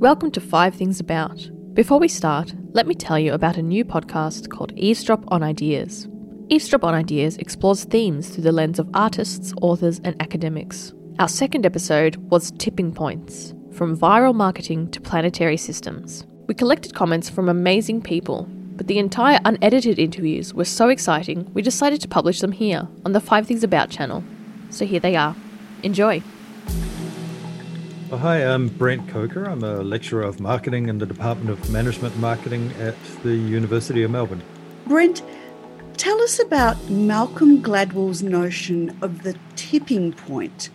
Welcome to Five Things About. Before we start, let me tell you about a new podcast called Eavesdrop on Ideas. Eavesdrop on Ideas explores themes through the lens of artists, authors, and academics. Our second episode was Tipping Points From Viral Marketing to Planetary Systems. We collected comments from amazing people, but the entire unedited interviews were so exciting we decided to publish them here on the Five Things About channel. So here they are. Enjoy! Hi, I'm Brent Coker. I'm a lecturer of marketing in the Department of Management Marketing at the University of Melbourne. Brent, tell us about Malcolm Gladwell's notion of the tipping point,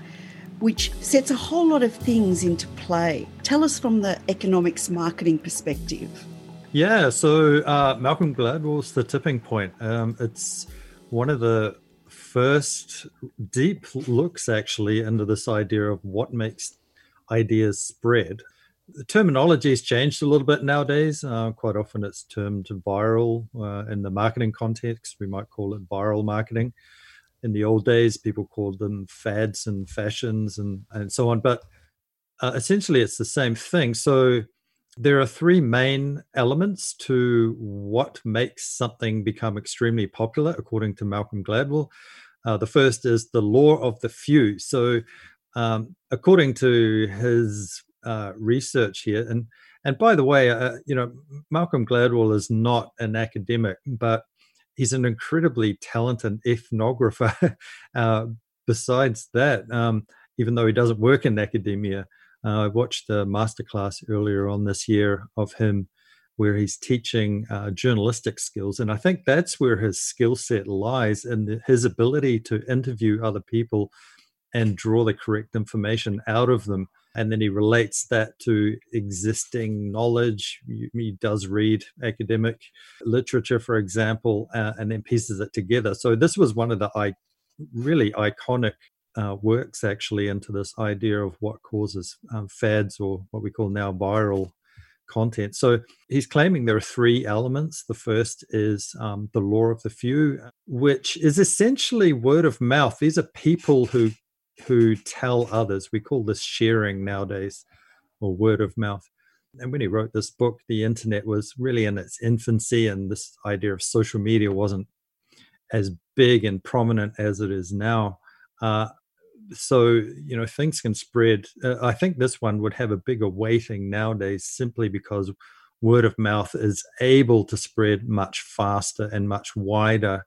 which sets a whole lot of things into play. Tell us from the economics marketing perspective. Yeah, so uh, Malcolm Gladwell's The Tipping Point. Um, it's one of the first deep looks actually into this idea of what makes ideas spread. The terminology has changed a little bit nowadays. Uh, quite often it's termed viral uh, in the marketing context. We might call it viral marketing. In the old days, people called them fads and fashions and, and so on. But uh, essentially, it's the same thing. So there are three main elements to what makes something become extremely popular, according to Malcolm Gladwell. Uh, the first is the law of the few. So um, according to his uh, research here, and and by the way, uh, you know, Malcolm Gladwell is not an academic, but he's an incredibly talented ethnographer. uh, besides that, um, even though he doesn't work in academia, uh, I watched a masterclass earlier on this year of him where he's teaching uh, journalistic skills. And I think that's where his skill set lies in his ability to interview other people and draw the correct information out of them. And then he relates that to existing knowledge. He does read academic literature, for example, uh, and then pieces it together. So this was one of the I- really iconic uh, works actually into this idea of what causes um, fads or what we call now viral content. So he's claiming there are three elements. The first is um, the law of the few, which is essentially word of mouth. These are people who who tell others. We call this sharing nowadays or word of mouth. And when he wrote this book, the internet was really in its infancy, and this idea of social media wasn't as big and prominent as it is now. Uh, so, you know, things can spread. Uh, I think this one would have a bigger weighting nowadays simply because word of mouth is able to spread much faster and much wider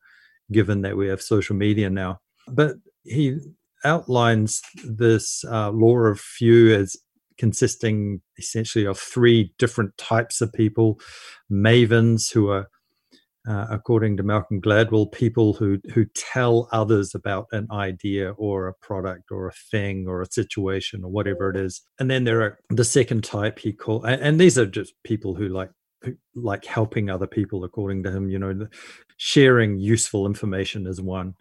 given that we have social media now. But he outlines this uh, law of few as consisting essentially of three different types of people mavens who are uh, according to Malcolm Gladwell, people who who tell others about an idea or a product or a thing or a situation or whatever it is. And then there are the second type he called, and, and these are just people who like who like helping other people. According to him, you know, sharing useful information is one.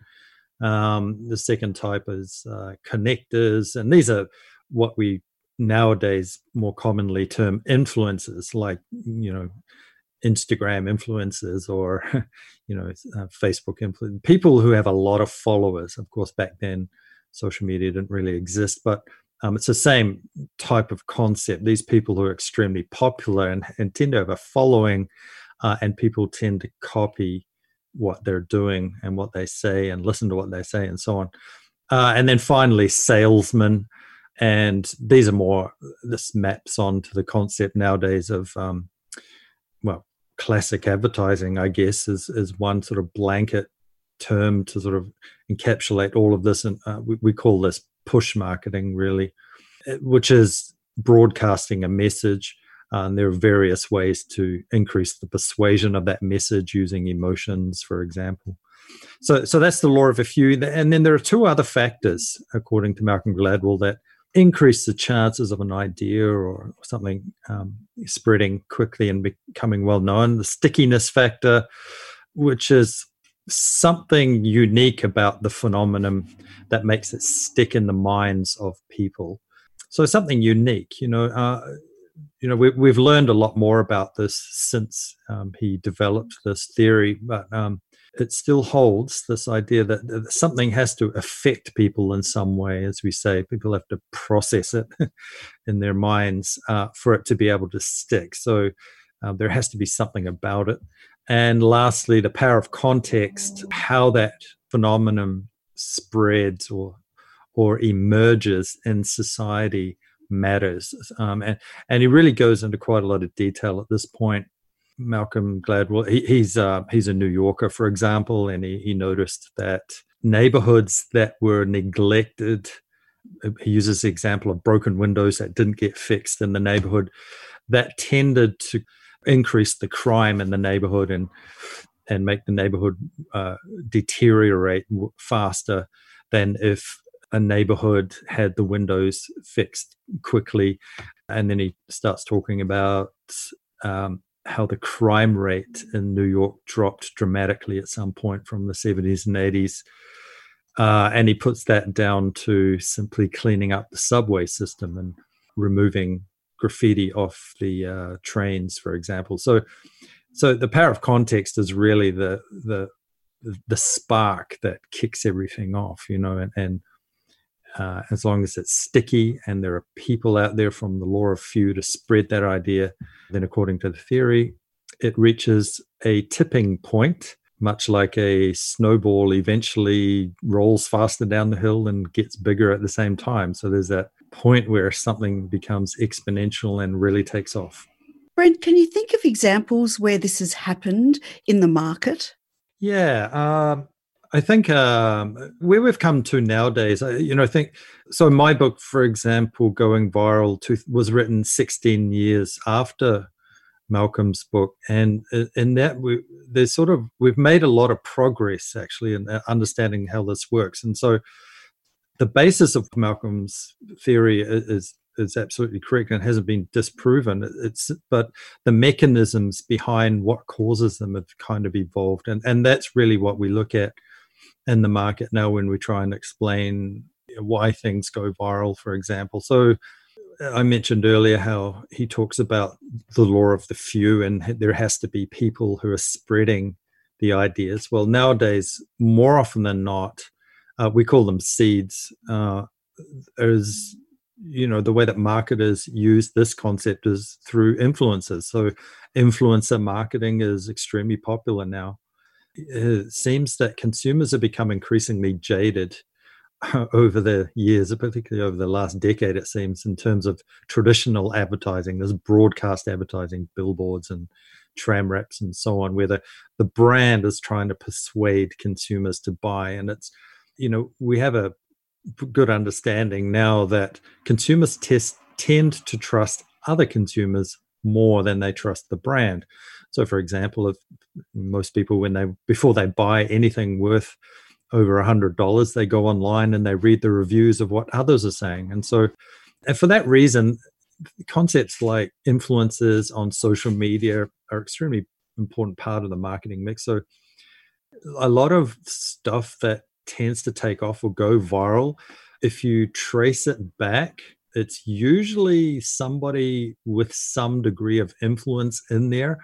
Um, the second type is uh, connectors, and these are what we nowadays more commonly term influencers, like you know Instagram influencers or you know uh, Facebook influencers, people who have a lot of followers. Of course, back then social media didn't really exist, but um, it's the same type of concept. These people who are extremely popular and, and tend to have a following, uh, and people tend to copy what they're doing and what they say and listen to what they say and so on. Uh, and then finally, salesmen. And these are more, this maps on to the concept nowadays of, um, well, classic advertising, I guess, is, is one sort of blanket term to sort of encapsulate all of this. And uh, we, we call this push marketing, really, which is broadcasting a message and there are various ways to increase the persuasion of that message using emotions, for example. So, so that's the law of a few. And then there are two other factors, according to Malcolm Gladwell, that increase the chances of an idea or something um, spreading quickly and becoming well known. The stickiness factor, which is something unique about the phenomenon that makes it stick in the minds of people. So something unique, you know. Uh, you know, we, we've learned a lot more about this since um, he developed this theory. But um, it still holds this idea that, that something has to affect people in some way, as we say. People have to process it in their minds uh, for it to be able to stick. So uh, there has to be something about it. And lastly, the power of context, how that phenomenon spreads or or emerges in society matters. Um, and, and he really goes into quite a lot of detail at this point. Malcolm Gladwell, he, he's uh, he's a New Yorker, for example, and he, he noticed that neighborhoods that were neglected. He uses the example of broken windows that didn't get fixed in the neighborhood, that tended to increase the crime in the neighborhood and and make the neighborhood uh, deteriorate faster than if a neighborhood had the windows fixed quickly. And then he starts talking about um, how the crime rate in New York dropped dramatically at some point from the 70s and 80s. Uh, and he puts that down to simply cleaning up the subway system and removing graffiti off the uh, trains, for example. So, so the power of context is really the the the spark that kicks everything off, you know, and, and uh, as long as it's sticky and there are people out there from the law of few to spread that idea, then according to the theory, it reaches a tipping point, much like a snowball eventually rolls faster down the hill and gets bigger at the same time. So there's that point where something becomes exponential and really takes off. Brent, can you think of examples where this has happened in the market? Yeah, um, I think um, where we've come to nowadays, you know, I think so. My book, for example, going viral, to, was written 16 years after Malcolm's book, and in that we there's sort of we've made a lot of progress actually in uh, understanding how this works, and so the basis of Malcolm's theory is is absolutely correct and hasn't been disproven. It's but the mechanisms behind what causes them have kind of evolved, and and that's really what we look at in the market now when we try and explain why things go viral, for example. So I mentioned earlier how he talks about the law of the few and there has to be people who are spreading the ideas. Well, nowadays, more often than not, uh, we call them seeds. Uh, you know the way that marketers use this concept is through influencers. So influencer marketing is extremely popular now it seems that consumers have become increasingly jaded over the years, particularly over the last decade, it seems, in terms of traditional advertising. There's broadcast advertising, billboards and tram wraps and so on, where the, the brand is trying to persuade consumers to buy. And it's, you know, we have a good understanding now that consumers test, tend to trust other consumers more than they trust the brand. So, for example, if most people, when they before they buy anything worth over a hundred dollars, they go online and they read the reviews of what others are saying. And so, and for that reason, concepts like influencers on social media are extremely important part of the marketing mix. So, a lot of stuff that tends to take off or go viral, if you trace it back, it's usually somebody with some degree of influence in there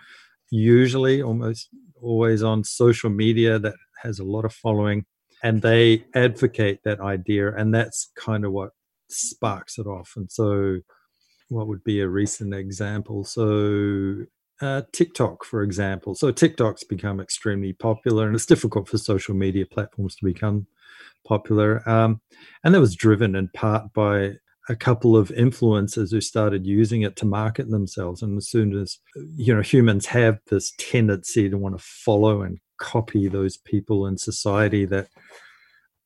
usually almost always on social media that has a lot of following and they advocate that idea and that's kind of what sparks it off. And so what would be a recent example? So uh, tiktok for example. So tiktok's become extremely popular and it's difficult for social media platforms to become popular um, and that was driven in part by a couple of influencers who started using it to market themselves. And as soon as, you know, humans have this tendency to want to follow and copy those people in society that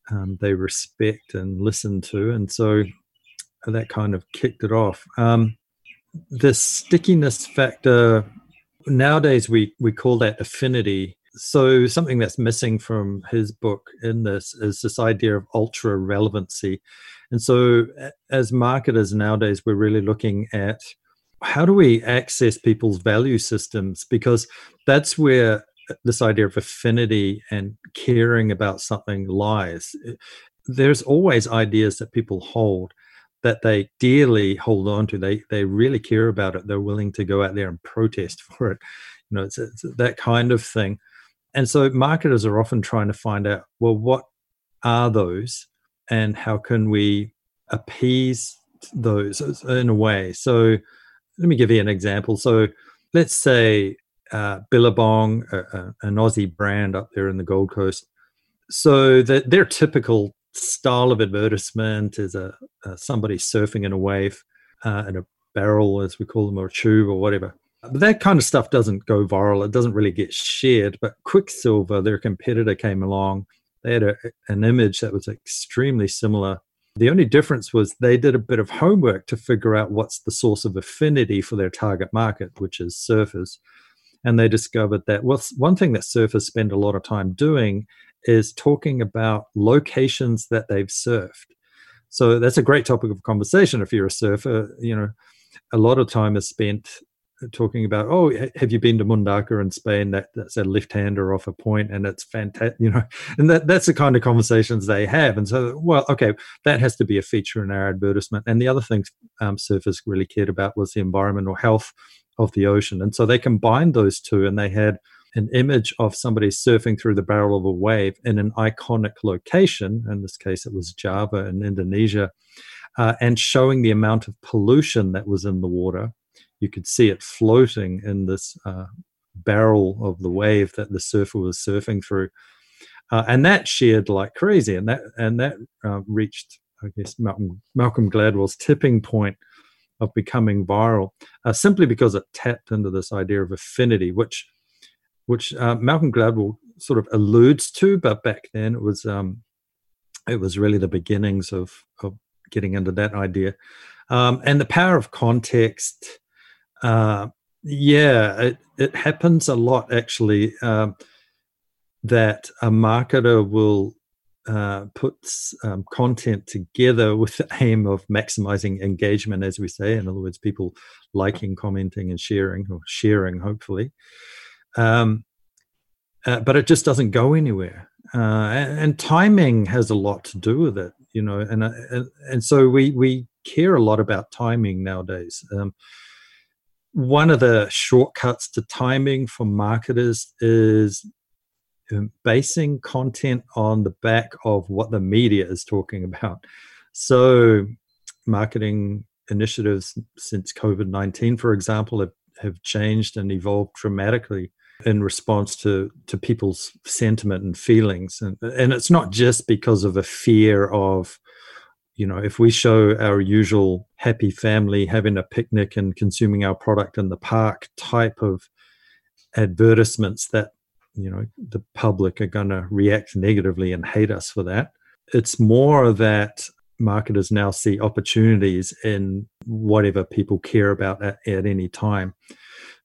um, they respect and listen to. And so that kind of kicked it off. Um, the stickiness factor, nowadays we, we call that affinity. So something that's missing from his book in this is this idea of ultra relevancy and so, as marketers nowadays, we're really looking at how do we access people's value systems because that's where uh, this idea of affinity and caring about something lies. Uh, there's always ideas that people hold that they dearly hold on to. They they really care about it. They're willing to go out there and protest for it. You know, it's, it's that kind of thing. And so marketers are often trying to find out well, what are those and how can we appease those in a way? So let me give you an example. So let's say uh, Billabong, an Aussie brand up there in the Gold Coast. So that their typical style of advertisement is a, a somebody surfing in a wave uh, in a barrel, as we call them, or a tube or whatever. That kind of stuff doesn't go viral. It doesn't really get shared. But Quiksilver, their competitor, came along. They had a, an image that was extremely similar the only difference was they did a bit of homework to figure out what's the source of affinity for their target market, which is surfers. And they discovered that well, one thing that surfers spend a lot of time doing is talking about locations that they've surfed. So that's a great topic of conversation if you're a surfer. You know, a lot of time is spent talking about, oh, have you been to Mundaka in Spain? That that's a left-hander off a point, and it's fantastic, you know. And that that's the kind of conversations they have. And so, well, okay, that has to be a feature in our advertisement. And the other thing um, surfers really cared about was the environmental health of the ocean. And so they combined those two, and they had an image of somebody surfing through the barrel of a wave in an iconic location. In this case, it was Java in Indonesia. Uh, and showing the amount of pollution that was in the water you could see it floating in this uh, barrel of the wave that the surfer was surfing through. Uh, and that shared like crazy, and that and that uh, reached, I guess, Malcolm, Malcolm Gladwell's tipping point of becoming viral, uh, simply because it tapped into this idea of affinity, which which uh, Malcolm Gladwell sort of alludes to, but back then it was um, it was really the beginnings of of getting into that idea, um, and the power of context uh, yeah, it, it happens a lot actually um, that a marketer will uh, put um, content together with the aim of maximizing engagement, as we say. In other words, people liking, commenting, and sharing, or sharing, hopefully. Um, uh, but it just doesn't go anywhere. Uh, and, and, timing has a lot to do with it, you know. And uh, and, and so we we care a lot about timing nowadays. Um, one of the shortcuts to timing for marketers is um, basing content on the back of what the media is talking about. So, marketing initiatives since COVID 19, for example, have, have changed and evolved dramatically in response to, to people's sentiment and feelings. And, and it's not just because of a fear of you know, if we show our usual happy family having a picnic and consuming our product in the park type of advertisements that, you know, the public are going to react negatively and hate us for that. It's more that marketers now see opportunities in whatever people care about at, at any time.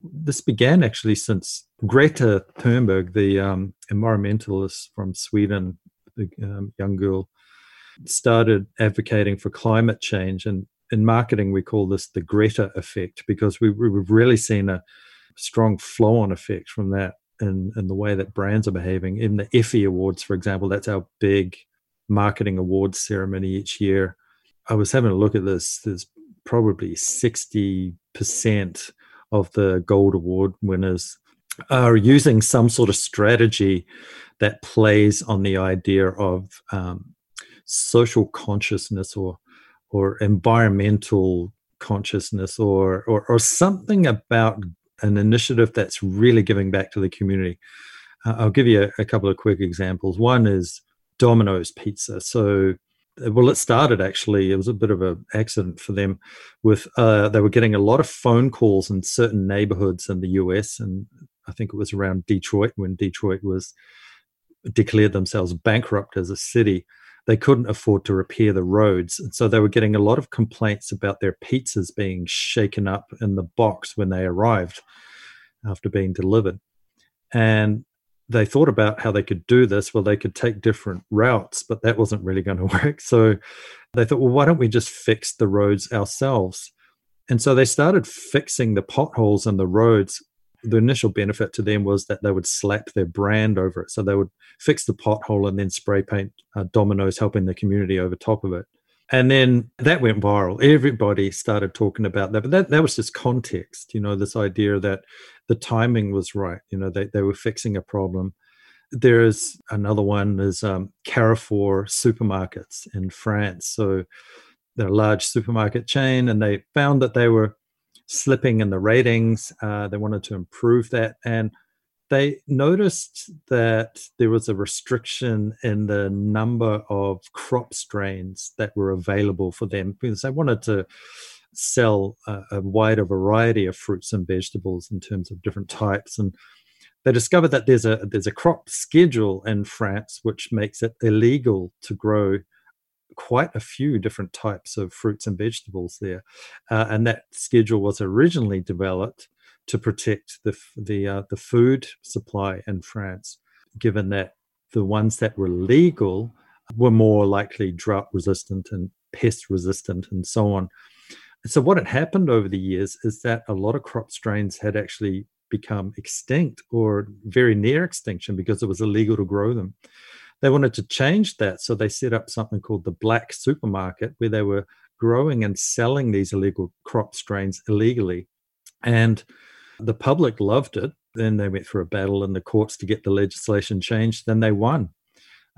This began actually since Greta Thunberg, the um, environmentalist from Sweden, the um, young girl started advocating for climate change. And in marketing, we call this the Greta effect because we, have really seen a strong flow on effect from that in, in the way that brands are behaving. In the Effie Awards, for example, that's our big marketing awards ceremony each year. I was having a look at this. There's probably 60% of the gold award winners are using some sort of strategy that plays on the idea of um, social consciousness or or environmental consciousness or, or or something about an initiative that's really giving back to the community. Uh, I'll give you a, a, couple of quick examples. One is Domino's Pizza. So, well, it started actually. It was a bit of an accident for them. With uh, they were getting a lot of phone calls in certain neighborhoods in the U.S. and I think it was around Detroit when Detroit was declared themselves bankrupt as a city they couldn't afford to repair the roads. And so they were getting a lot of complaints about their pizzas being shaken up in the box when they arrived after being delivered. And they thought about how they could do this. Well, they could take different routes, but that wasn't really going to work. So they thought, well, why don't we just fix the roads ourselves? And so they started fixing the potholes in the roads the initial benefit to them was that they would slap their brand over it. So they would fix the pothole and then spray paint uh, Domino's, helping the community over top of it. And then that went viral. Everybody started talking about that. But that, that was just context, you know, this idea that the timing was right. You know, they, they were fixing a problem. there's another one is um, Carrefour supermarkets in France. So they're a large supermarket chain, and they found that they were slipping in the ratings. Uh, they wanted to improve that, and they noticed that there was a restriction in the number of crop strains that were available for them because they wanted to sell a, a wider variety of fruits and vegetables in terms of different types and they discovered that there's a there's a crop schedule in France which makes it illegal to grow quite a few different types of fruits and vegetables there, uh, and that schedule was originally developed to protect the the uh, the food supply in France, given that the ones that were legal were more likely drought resistant and pest resistant and so on. So what had happened over the years is that a lot of crop strains had actually become extinct or very near extinction because it was illegal to grow them. They wanted to change that, so they set up something called the black supermarket where they were growing and selling these illegal crop strains illegally. And the public loved it. Then they went through a battle in the courts to get the legislation changed. Then they won.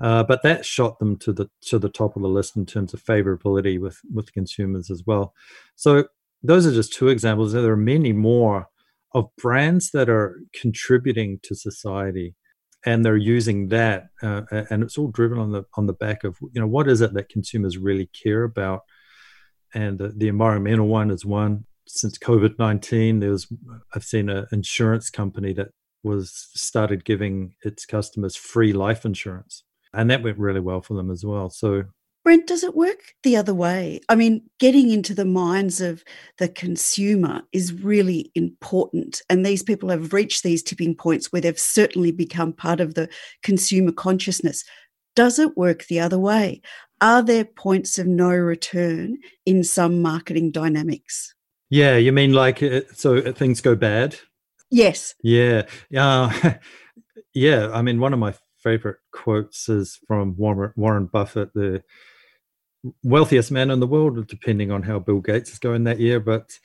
Uh, but that shot them to the to the top of the list in terms of favorability with with consumers as well. So those are just two examples. There are many more of brands that are contributing to society and they're using that uh, and it's all driven on the on the back of you know what is it that consumers really care about? And the, the environmental one is one. Since covid-19 there's i've seen an insurance company that was started giving its customers free life insurance and that went really well for them as well. So Brent, does it work the other way? I mean, getting into the minds of the consumer is really important. And these people have reached these tipping points where they've certainly become part of the consumer consciousness. Does it work the other way? Are there points of no return in some marketing dynamics? Yeah, you mean like uh, so things go bad? Yes. Yeah. Uh, yeah. I mean, one of my favorite quotes is from Warren Buffett, the wealthiest man in the world, depending on how Bill Gates is going that year. But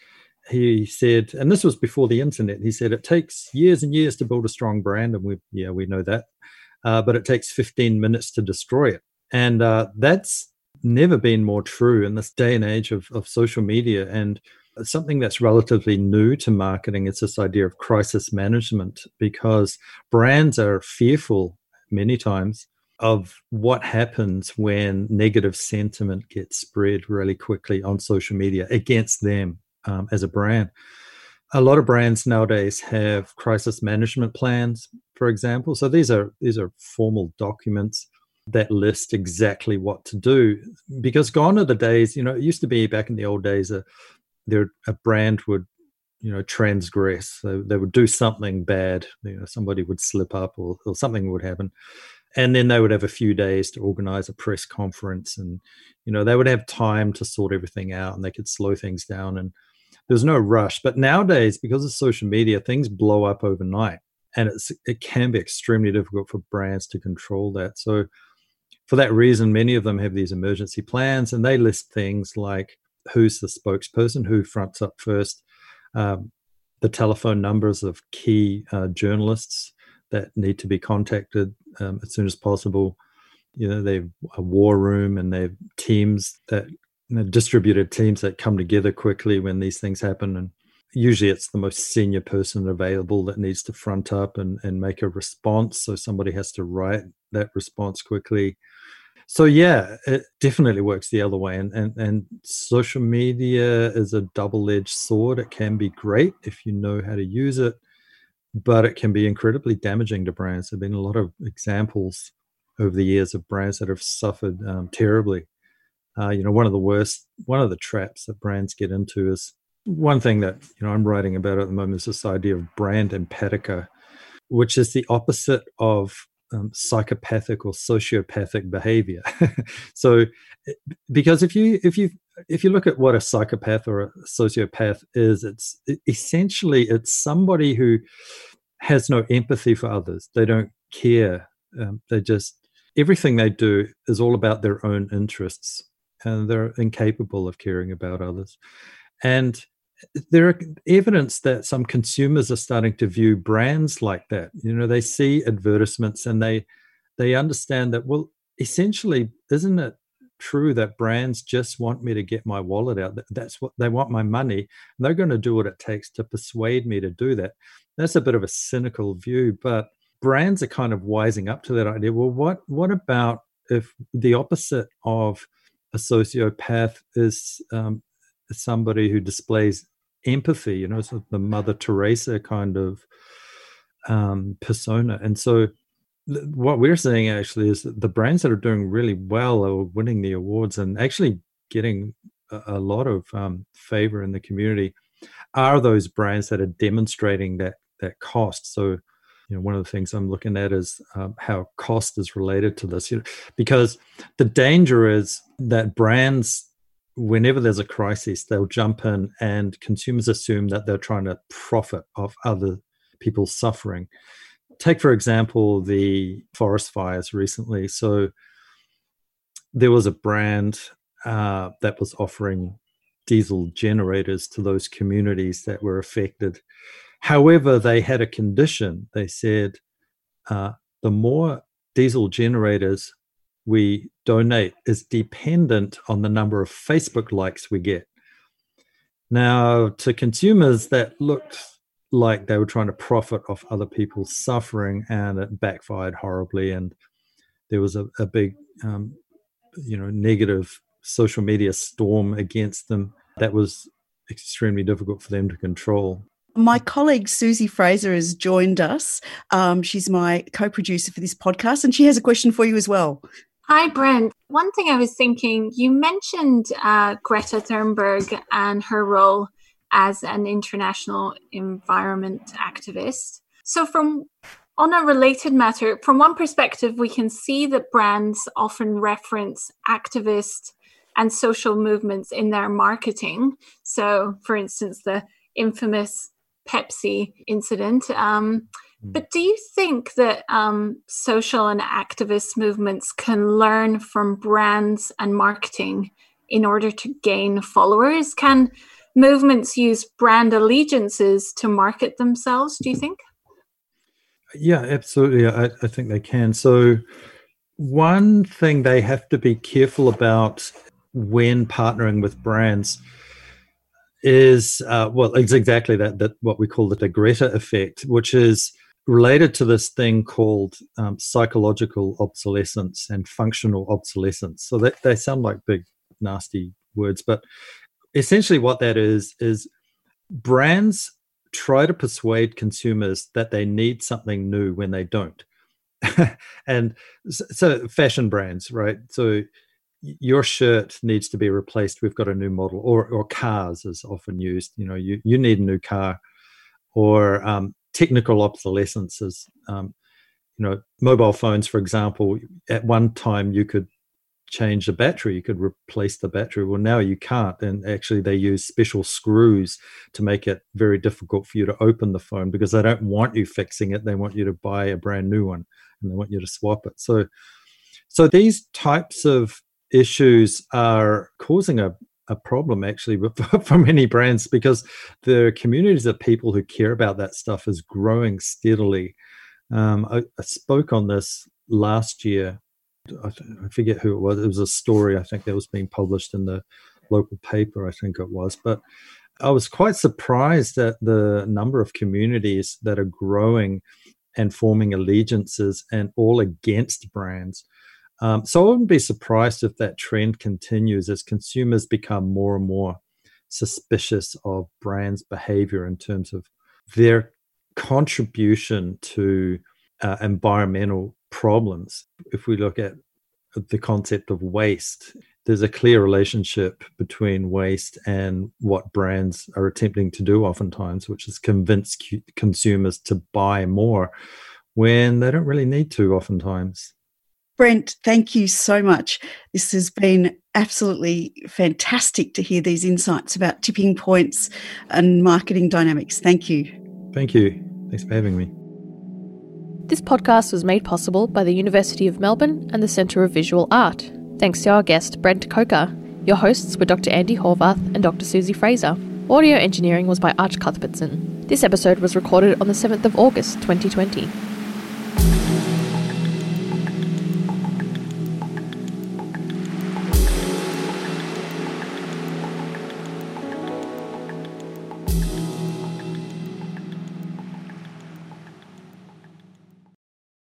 he said, and this was before the internet. He said it takes years and years to build a strong brand, and we yeah we know that, uh, but it takes 15 minutes to destroy it, and uh, that's never been more true in this day and age of of social media and. Something that's relatively new to marketing is this idea of crisis management because brands are fearful many times of what happens when negative sentiment gets spread really quickly on social media against them um, as a brand. A lot of brands nowadays have crisis management plans, for example. So these are these are formal documents that list exactly what to do. Because gone are the days, you know, it used to be back in the old days, a, there a brand would you know transgress so they would do something bad you know somebody would slip up or, or something would happen and then they would have a few days to organize a press conference and you know they would have time to sort everything out and they could slow things down and there's no rush. But nowadays because of social media things blow up overnight and it's it can be extremely difficult for brands to control that. So for that reason many of them have these emergency plans and they list things like who's the spokesperson who fronts up first um, the telephone numbers of key uh, journalists that need to be contacted um, as soon as possible. You know, they've a war room and they've teams that you know, distributed teams that come together quickly when these things happen. And usually it's the most senior person available that needs to front up and, and make a response. So somebody has to write that response quickly. So yeah, it definitely works the other way. And, and and social media is a double-edged sword. It can be great if you know how to use it but it can be incredibly damaging to brands. There have been a lot of examples over the years of brands that have suffered um, terribly. Uh, you know, one of the worst, one of the traps that brands get into is one thing that you know I'm writing about at the moment is this idea of brand empathetica, which is the opposite of um, psychopathic or sociopathic behavior. so, eh, because if you if you if you look at what a psychopath or a sociopath is, it's essentially it's somebody who has no empathy for others. They don't care. Um, they just everything they do is all about their own interests, and they're incapable of caring about others. And there are evidence that some consumers are starting to view brands like that. You know, they see advertisements and they they understand that well, essentially, isn't it true that brands just want me to get my wallet out? That's what they want my money, and they're going to do what it takes to persuade me to do that. That's a bit of a cynical view, but brands are kind of wising up to that idea. Well, what what about if the opposite of a sociopath is um, somebody who displays empathy, you know, sort of the Mother Teresa kind of um, persona. And so, what we're seeing actually is the brands that are doing really well are winning the awards and actually getting a, a lot of um, favor in the community are those brands that are demonstrating that that cost. So, you know, one of the things I'm looking at is um, how cost is related to this, you know, because the danger is that brands whenever there's a crisis, they'll jump in and consumers assume that they're trying to profit off other people's suffering. Take, for example, the forest fires recently. So there was a brand uh, that was offering diesel generators to those communities that were affected. However, they had a condition. They said uh, the more diesel generators we donate is dependent on the number of Facebook likes we get. Now, to consumers, that looked like they were trying to profit off other people's suffering, and it backfired horribly. And there was a, a big, um, you know, negative social media storm against them that was extremely difficult for them to control. My colleague Susie Fraser has joined us. Um, she's my co producer for this podcast, and she has a question for you as well. Hi, Brent. One thing I was thinking, you mentioned uh, Greta Thunberg and her role as an international environment activist. So, from on a related matter, from one perspective, we can see that brands often reference activist and social movements in their marketing. So, for instance, the infamous Pepsi incident. Um. But do you think that um, social and activist movements can learn from brands and marketing in order to gain followers? Can movements use brand allegiances to market themselves, do you think? Yeah, absolutely. I, I think they can. So, one thing they have to be careful about when partnering with brands is uh, well it's exactly that that what we call the Greta effect which is related to this thing called um, psychological obsolescence and functional obsolescence. So that they sound like big nasty words, but essentially what that is is brands try to persuade consumers that they need something new when they don't. and so fashion brands, right? So your shirt needs to be replaced. We've got a new model, or or cars is often used. You know, you you need a new car, or um, technical obsolescence is um, you know mobile phones for example at one time you could change the battery you could replace the battery. Well now you can't and actually they use special screws to make it very difficult for you to open the phone because they don't want you fixing it. They want you to buy a brand new one and they want you to swap it. So so these types of issues are causing a, a problem actually for many brands because the communities of people who care about that stuff is growing steadily. Um, I, I, spoke on this last year. I, I, forget who it was. It was a story I think that was being published in the local paper. I think it was, but I was quite surprised at the number of communities that are growing and forming allegiances and all against brands. Um, so I wouldn't be surprised if that trend continues as consumers become more and more suspicious of brands' behavior in terms of their contribution to uh, environmental problems. If we look at the concept of waste, there's a clear relationship between waste and what brands are attempting to do oftentimes, which is convince consumers to buy more when they don't really need to oftentimes. Brent, thank you so much. This has been absolutely fantastic to hear these insights about tipping points and marketing dynamics. Thank you. Thank you. Thanks for having me. This podcast was made possible by the University of Melbourne and the Centre of Visual Art. Thanks to our guest, Brent Coker. Your hosts were Dr. Andy Horvath and Dr. Susie Fraser. Audio engineering was by Arch Cuthbertson. This episode was recorded on the 7th of August 2020.